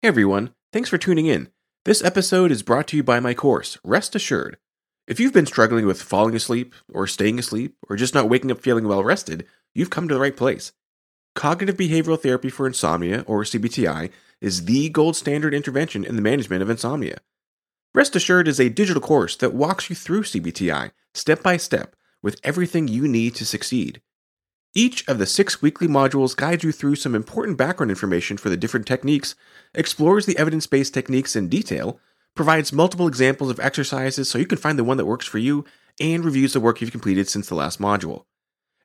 Hey everyone, thanks for tuning in. This episode is brought to you by my course, Rest Assured. If you've been struggling with falling asleep, or staying asleep, or just not waking up feeling well rested, you've come to the right place. Cognitive Behavioral Therapy for Insomnia, or CBTI, is the gold standard intervention in the management of insomnia. Rest Assured is a digital course that walks you through CBTI step by step with everything you need to succeed. Each of the six weekly modules guides you through some important background information for the different techniques, explores the evidence based techniques in detail, provides multiple examples of exercises so you can find the one that works for you, and reviews the work you've completed since the last module.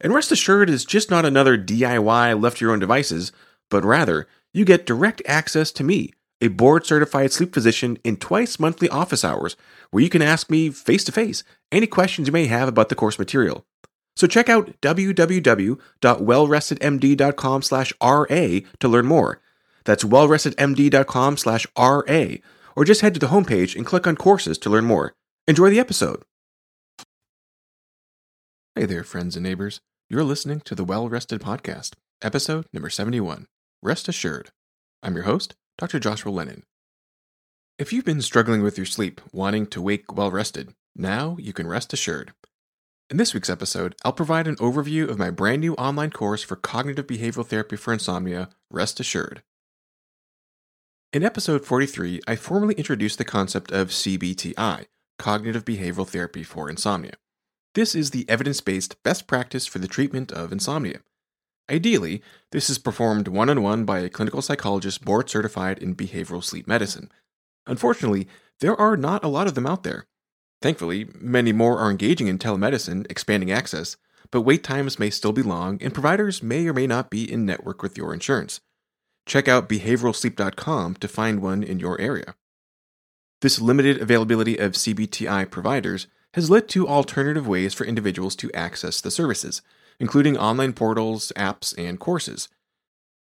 And rest assured, it's just not another DIY left to your own devices, but rather, you get direct access to me, a board certified sleep physician, in twice monthly office hours, where you can ask me face to face any questions you may have about the course material. So check out www.wellrestedmd.com slash RA to learn more. That's wellrestedmd.com slash RA, or just head to the homepage and click on courses to learn more. Enjoy the episode. Hey there, friends and neighbors. You're listening to the Well Rested Podcast, episode number 71 Rest Assured. I'm your host, Dr. Joshua Lennon. If you've been struggling with your sleep, wanting to wake well rested, now you can rest assured. In this week's episode, I'll provide an overview of my brand new online course for cognitive behavioral therapy for insomnia, Rest Assured. In episode 43, I formally introduced the concept of CBTI, Cognitive Behavioral Therapy for Insomnia. This is the evidence based best practice for the treatment of insomnia. Ideally, this is performed one on one by a clinical psychologist board certified in behavioral sleep medicine. Unfortunately, there are not a lot of them out there. Thankfully, many more are engaging in telemedicine, expanding access, but wait times may still be long and providers may or may not be in network with your insurance. Check out behavioralsleep.com to find one in your area. This limited availability of CBTI providers has led to alternative ways for individuals to access the services, including online portals, apps, and courses.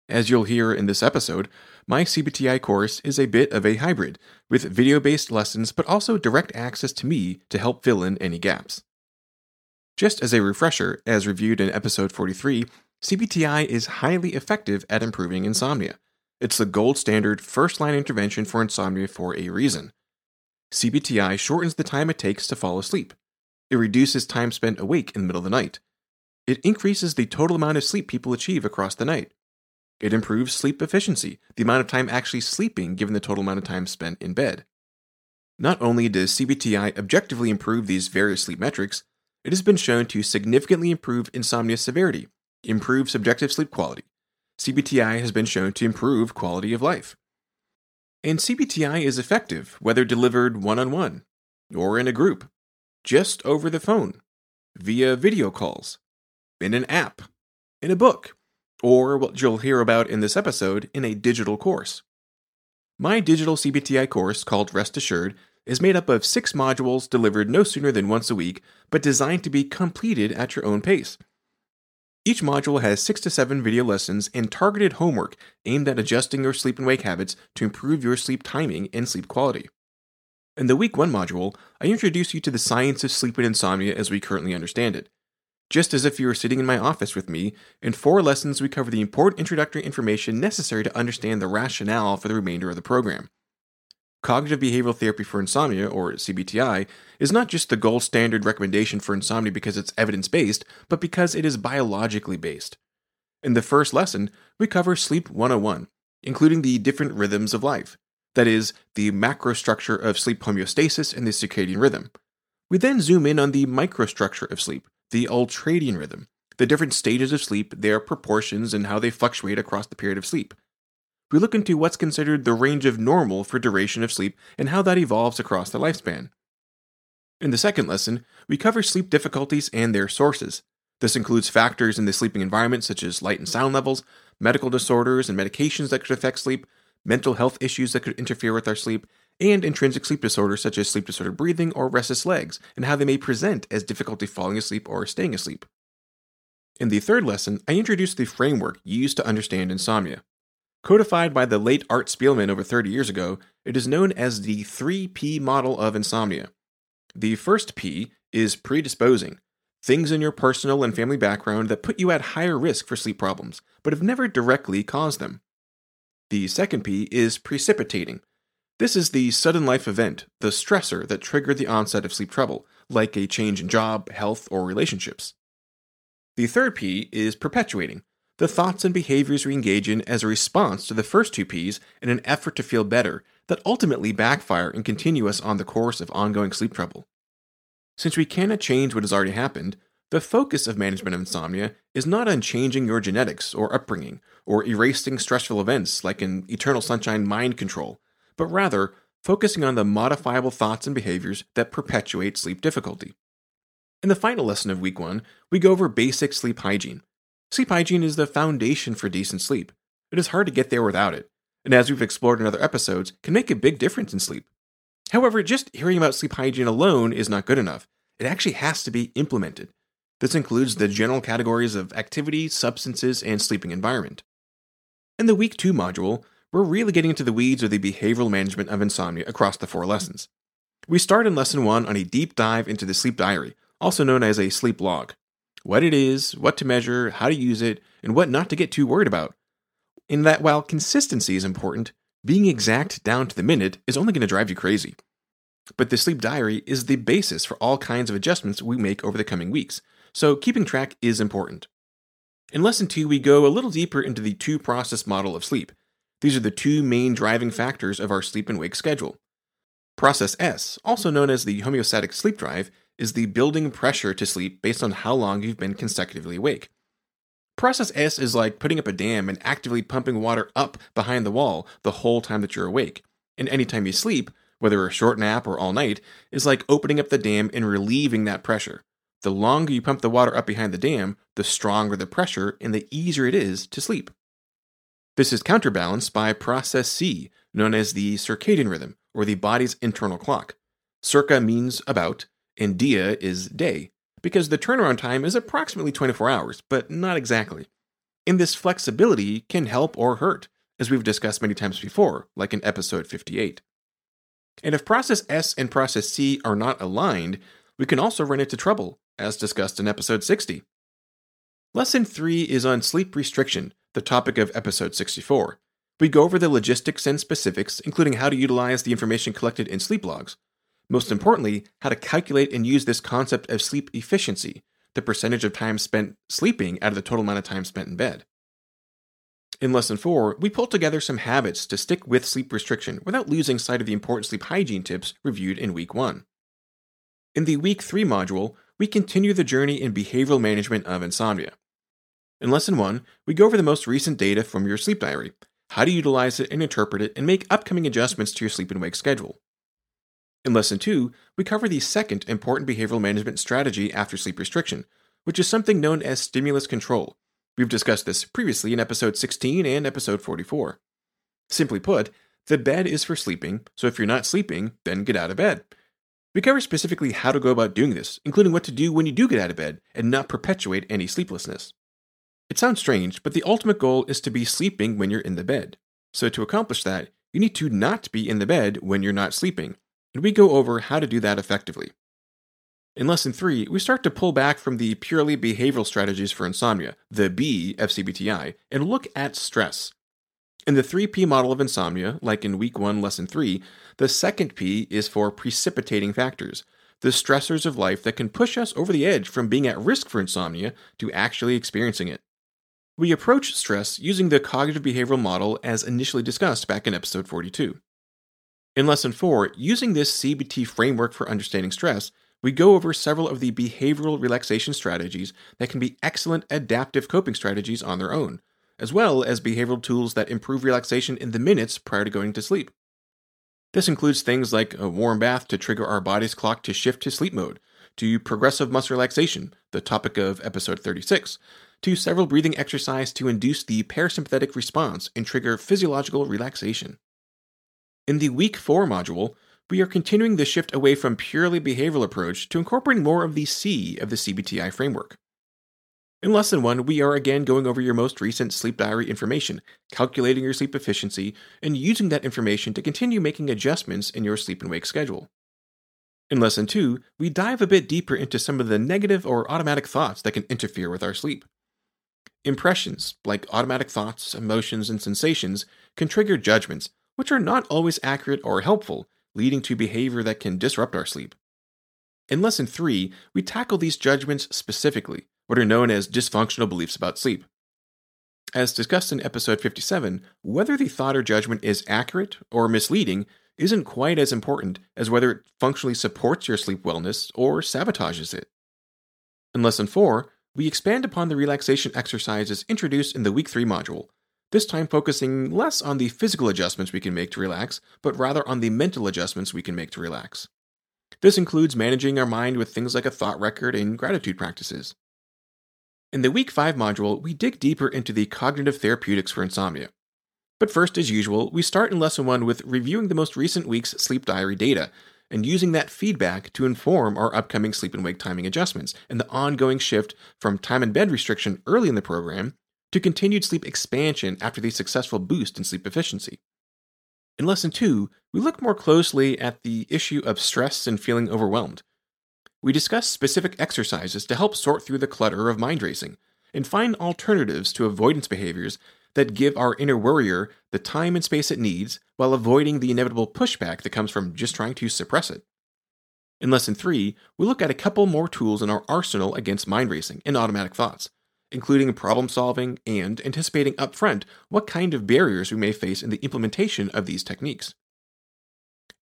As you'll hear in this episode, my CBTI course is a bit of a hybrid, with video based lessons but also direct access to me to help fill in any gaps. Just as a refresher, as reviewed in episode 43, CBTI is highly effective at improving insomnia. It's the gold standard first line intervention for insomnia for a reason. CBTI shortens the time it takes to fall asleep. It reduces time spent awake in the middle of the night. It increases the total amount of sleep people achieve across the night. It improves sleep efficiency, the amount of time actually sleeping given the total amount of time spent in bed. Not only does CBTI objectively improve these various sleep metrics, it has been shown to significantly improve insomnia severity, improve subjective sleep quality. CBTI has been shown to improve quality of life. And CBTI is effective whether delivered one on one, or in a group, just over the phone, via video calls, in an app, in a book, or what you'll hear about in this episode in a digital course. My digital CBTI course, called Rest Assured, is made up of six modules delivered no sooner than once a week, but designed to be completed at your own pace. Each module has six to seven video lessons and targeted homework aimed at adjusting your sleep and wake habits to improve your sleep timing and sleep quality. In the week one module, I introduce you to the science of sleep and insomnia as we currently understand it just as if you were sitting in my office with me. In four lessons, we cover the important introductory information necessary to understand the rationale for the remainder of the program. Cognitive Behavioral Therapy for Insomnia, or CBTI, is not just the gold standard recommendation for insomnia because it's evidence based, but because it is biologically based. In the first lesson, we cover Sleep 101, including the different rhythms of life, that is, the macrostructure of sleep homeostasis and the circadian rhythm. We then zoom in on the microstructure of sleep, the ultradian rhythm, the different stages of sleep, their proportions, and how they fluctuate across the period of sleep. We look into what's considered the range of normal for duration of sleep and how that evolves across the lifespan. In the second lesson, we cover sleep difficulties and their sources. This includes factors in the sleeping environment such as light and sound levels, medical disorders and medications that could affect sleep, mental health issues that could interfere with our sleep, and intrinsic sleep disorders such as sleep disordered breathing or restless legs, and how they may present as difficulty falling asleep or staying asleep. In the third lesson, I introduced the framework used to understand insomnia. Codified by the late Art Spielman over 30 years ago, it is known as the 3P model of insomnia. The first P is predisposing, things in your personal and family background that put you at higher risk for sleep problems, but have never directly caused them. The second P is precipitating. This is the sudden life event, the stressor that triggered the onset of sleep trouble, like a change in job, health, or relationships. The third P is perpetuating, the thoughts and behaviors we engage in as a response to the first two P's in an effort to feel better that ultimately backfire and continue us on the course of ongoing sleep trouble. Since we cannot change what has already happened, the focus of management of insomnia is not on changing your genetics or upbringing or erasing stressful events like an eternal sunshine mind control, but rather focusing on the modifiable thoughts and behaviors that perpetuate sleep difficulty. In the final lesson of week one, we go over basic sleep hygiene. Sleep hygiene is the foundation for decent sleep. It is hard to get there without it, and as we've explored in other episodes, can make a big difference in sleep. However, just hearing about sleep hygiene alone is not good enough. It actually has to be implemented. This includes the general categories of activity, substances, and sleeping environment. In the week 2 module, we're really getting into the weeds of the behavioral management of insomnia across the four lessons. We start in lesson 1 on a deep dive into the sleep diary, also known as a sleep log. What it is, what to measure, how to use it, and what not to get too worried about. In that while consistency is important, being exact down to the minute is only going to drive you crazy. But the sleep diary is the basis for all kinds of adjustments we make over the coming weeks, so keeping track is important. In lesson 2, we go a little deeper into the two process model of sleep. These are the two main driving factors of our sleep and wake schedule. Process S, also known as the homeostatic sleep drive, is the building pressure to sleep based on how long you've been consecutively awake. Process S is like putting up a dam and actively pumping water up behind the wall the whole time that you're awake. And anytime you sleep, whether a short nap or all night, is like opening up the dam and relieving that pressure. The longer you pump the water up behind the dam, the stronger the pressure and the easier it is to sleep. This is counterbalanced by process C, known as the circadian rhythm, or the body's internal clock. Circa means about, and dia is day, because the turnaround time is approximately 24 hours, but not exactly. And this flexibility can help or hurt, as we've discussed many times before, like in episode 58. And if process S and process C are not aligned, we can also run into trouble, as discussed in episode 60. Lesson 3 is on sleep restriction, the topic of episode 64. We go over the logistics and specifics, including how to utilize the information collected in sleep logs, most importantly, how to calculate and use this concept of sleep efficiency, the percentage of time spent sleeping out of the total amount of time spent in bed. In lesson 4, we pull together some habits to stick with sleep restriction without losing sight of the important sleep hygiene tips reviewed in week 1. In the week 3 module, we continue the journey in behavioral management of insomnia. In lesson 1, we go over the most recent data from your sleep diary, how to utilize it and interpret it, and make upcoming adjustments to your sleep and wake schedule. In Lesson 2, we cover the second important behavioral management strategy after sleep restriction, which is something known as stimulus control. We've discussed this previously in episode 16 and episode 44. Simply put, the bed is for sleeping, so if you're not sleeping, then get out of bed. We cover specifically how to go about doing this, including what to do when you do get out of bed and not perpetuate any sleeplessness. It sounds strange, but the ultimate goal is to be sleeping when you're in the bed. So to accomplish that, you need to not be in the bed when you're not sleeping, and we go over how to do that effectively. In Lesson 3, we start to pull back from the purely behavioral strategies for insomnia, the B of CBTI, and look at stress. In the 3P model of insomnia, like in Week 1, Lesson 3, the second P is for precipitating factors, the stressors of life that can push us over the edge from being at risk for insomnia to actually experiencing it. We approach stress using the cognitive behavioral model as initially discussed back in episode 42. In Lesson 4, using this CBT framework for understanding stress, we go over several of the behavioral relaxation strategies that can be excellent adaptive coping strategies on their own, as well as behavioral tools that improve relaxation in the minutes prior to going to sleep. This includes things like a warm bath to trigger our body's clock to shift to sleep mode, to progressive muscle relaxation, the topic of episode 36, to several breathing exercises to induce the parasympathetic response and trigger physiological relaxation. In the Week 4 module, we are continuing the shift away from purely behavioral approach to incorporating more of the C of the CBTI framework. In Lesson 1, we are again going over your most recent sleep diary information, calculating your sleep efficiency, and using that information to continue making adjustments in your sleep and wake schedule. In Lesson 2, we dive a bit deeper into some of the negative or automatic thoughts that can interfere with our sleep. Impressions, like automatic thoughts, emotions, and sensations, can trigger judgments, which are not always accurate or helpful, leading to behavior that can disrupt our sleep. In Lesson 3, we tackle these judgments specifically, what are known as dysfunctional beliefs about sleep. As discussed in episode 57, whether the thought or judgment is accurate or misleading isn't quite as important as whether it functionally supports your sleep wellness or sabotages it. In Lesson 4, we expand upon the relaxation exercises introduced in the Week 3 module, this time focusing less on the physical adjustments we can make to relax, but rather on the mental adjustments we can make to relax. This includes managing our mind with things like a thought record and gratitude practices. In the Week 5 module, we dig deeper into the cognitive therapeutics for insomnia. But first, as usual, we start in Lesson 1 with reviewing the most recent week's sleep diary data and using that feedback to inform our upcoming sleep and wake timing adjustments and the ongoing shift from time in bed restriction early in the program to continued sleep expansion after the successful boost in sleep efficiency. In Lesson 2, we look more closely at the issue of stress and feeling overwhelmed. We discuss specific exercises to help sort through the clutter of mind racing and find alternatives to avoidance behaviors that give our inner worrier the time and space it needs while avoiding the inevitable pushback that comes from just trying to suppress it. In Lesson 3, we look at a couple more tools in our arsenal against mind racing and automatic thoughts, including problem solving and anticipating upfront what kind of barriers we may face in the implementation of these techniques.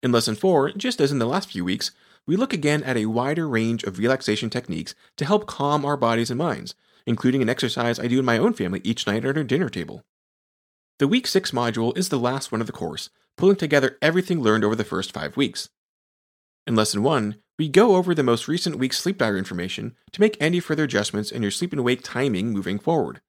In Lesson 4, just as in the last few weeks, we look again at a wider range of relaxation techniques to help calm our bodies and minds, including an exercise I do in my own family each night at our dinner table. The Week 6 module is the last one of the course, pulling together everything learned over the first five weeks. In Lesson 1, we go over the most recent week's sleep diary information to make any further adjustments in your sleep and wake timing moving forward.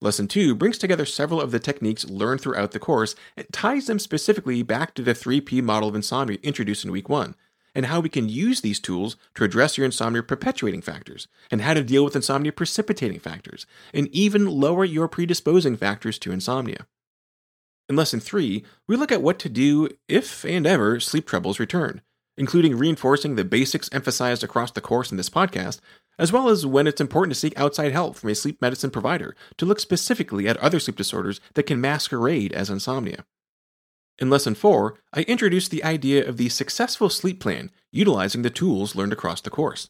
Lesson 2 brings together several of the techniques learned throughout the course and ties them specifically back to the 3P model of insomnia introduced in week 1, and how we can use these tools to address your insomnia perpetuating factors, and how to deal with insomnia precipitating factors, and even lower your predisposing factors to insomnia. In Lesson 3, we look at what to do if and ever sleep troubles return, including reinforcing the basics emphasized across the course in this podcast, as well as when it's important to seek outside help from a sleep medicine provider to look specifically at other sleep disorders that can masquerade as insomnia. In Lesson 4, I introduced the idea of the successful sleep plan utilizing the tools learned across the course.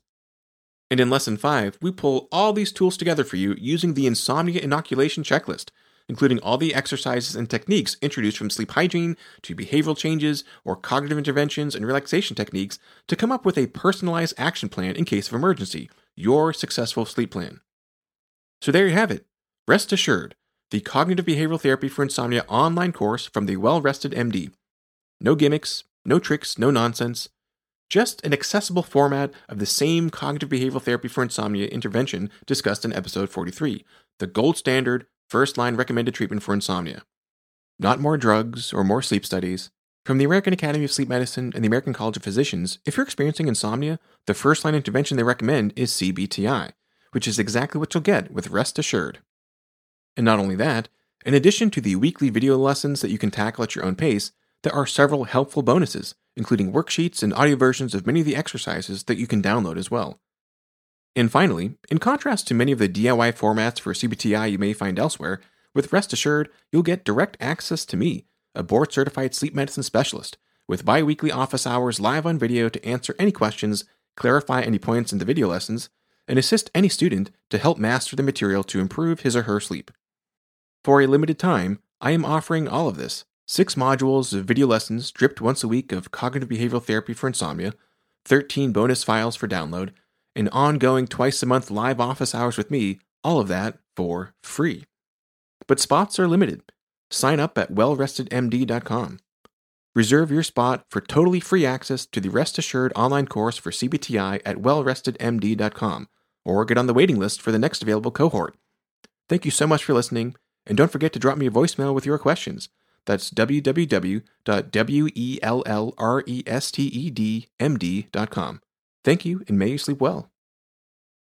And in Lesson 5, we pull all these tools together for you using the Insomnia Inoculation Checklist, including all the exercises and techniques introduced from sleep hygiene to behavioral changes or cognitive interventions and relaxation techniques to come up with a personalized action plan in case of emergency, your successful sleep plan. So there you have it. Rest assured, the Cognitive Behavioral Therapy for Insomnia online course from the Well Rested MD. No gimmicks, no tricks, no nonsense. Just an accessible format of the same cognitive behavioral therapy for insomnia intervention discussed in episode 43, the gold standard first line recommended treatment for insomnia. Not more drugs or more sleep studies. From the American Academy of Sleep Medicine and the American College of Physicians, if you're experiencing insomnia, the first line intervention they recommend is CBTI, which is exactly what you'll get with Rest Assured. And not only that, in addition to the weekly video lessons that you can tackle at your own pace, there are several helpful bonuses, including worksheets and audio versions of many of the exercises that you can download as well. And finally, in contrast to many of the DIY formats for CBTI you may find elsewhere, with Rest Assured, you'll get direct access to me, a board certified sleep medicine specialist, with bi weekly office hours live on video to answer any questions, clarify any points in the video lessons, and assist any student to help master the material to improve his or her sleep. For a limited time, I am offering all of this six modules of video lessons dripped once a week of cognitive behavioral therapy for insomnia, 13 bonus files for download, and ongoing twice a month live office hours with me, all of that for free. But spots are limited. Sign up at wellrestedmd.com. Reserve your spot for totally free access to the Rest Assured online course for CBTI at wellrestedmd.com or get on the waiting list for the next available cohort. Thank you so much for listening and don't forget to drop me a voicemail with your questions. That's www.wellrestedmd.com. Thank you, and may you sleep well.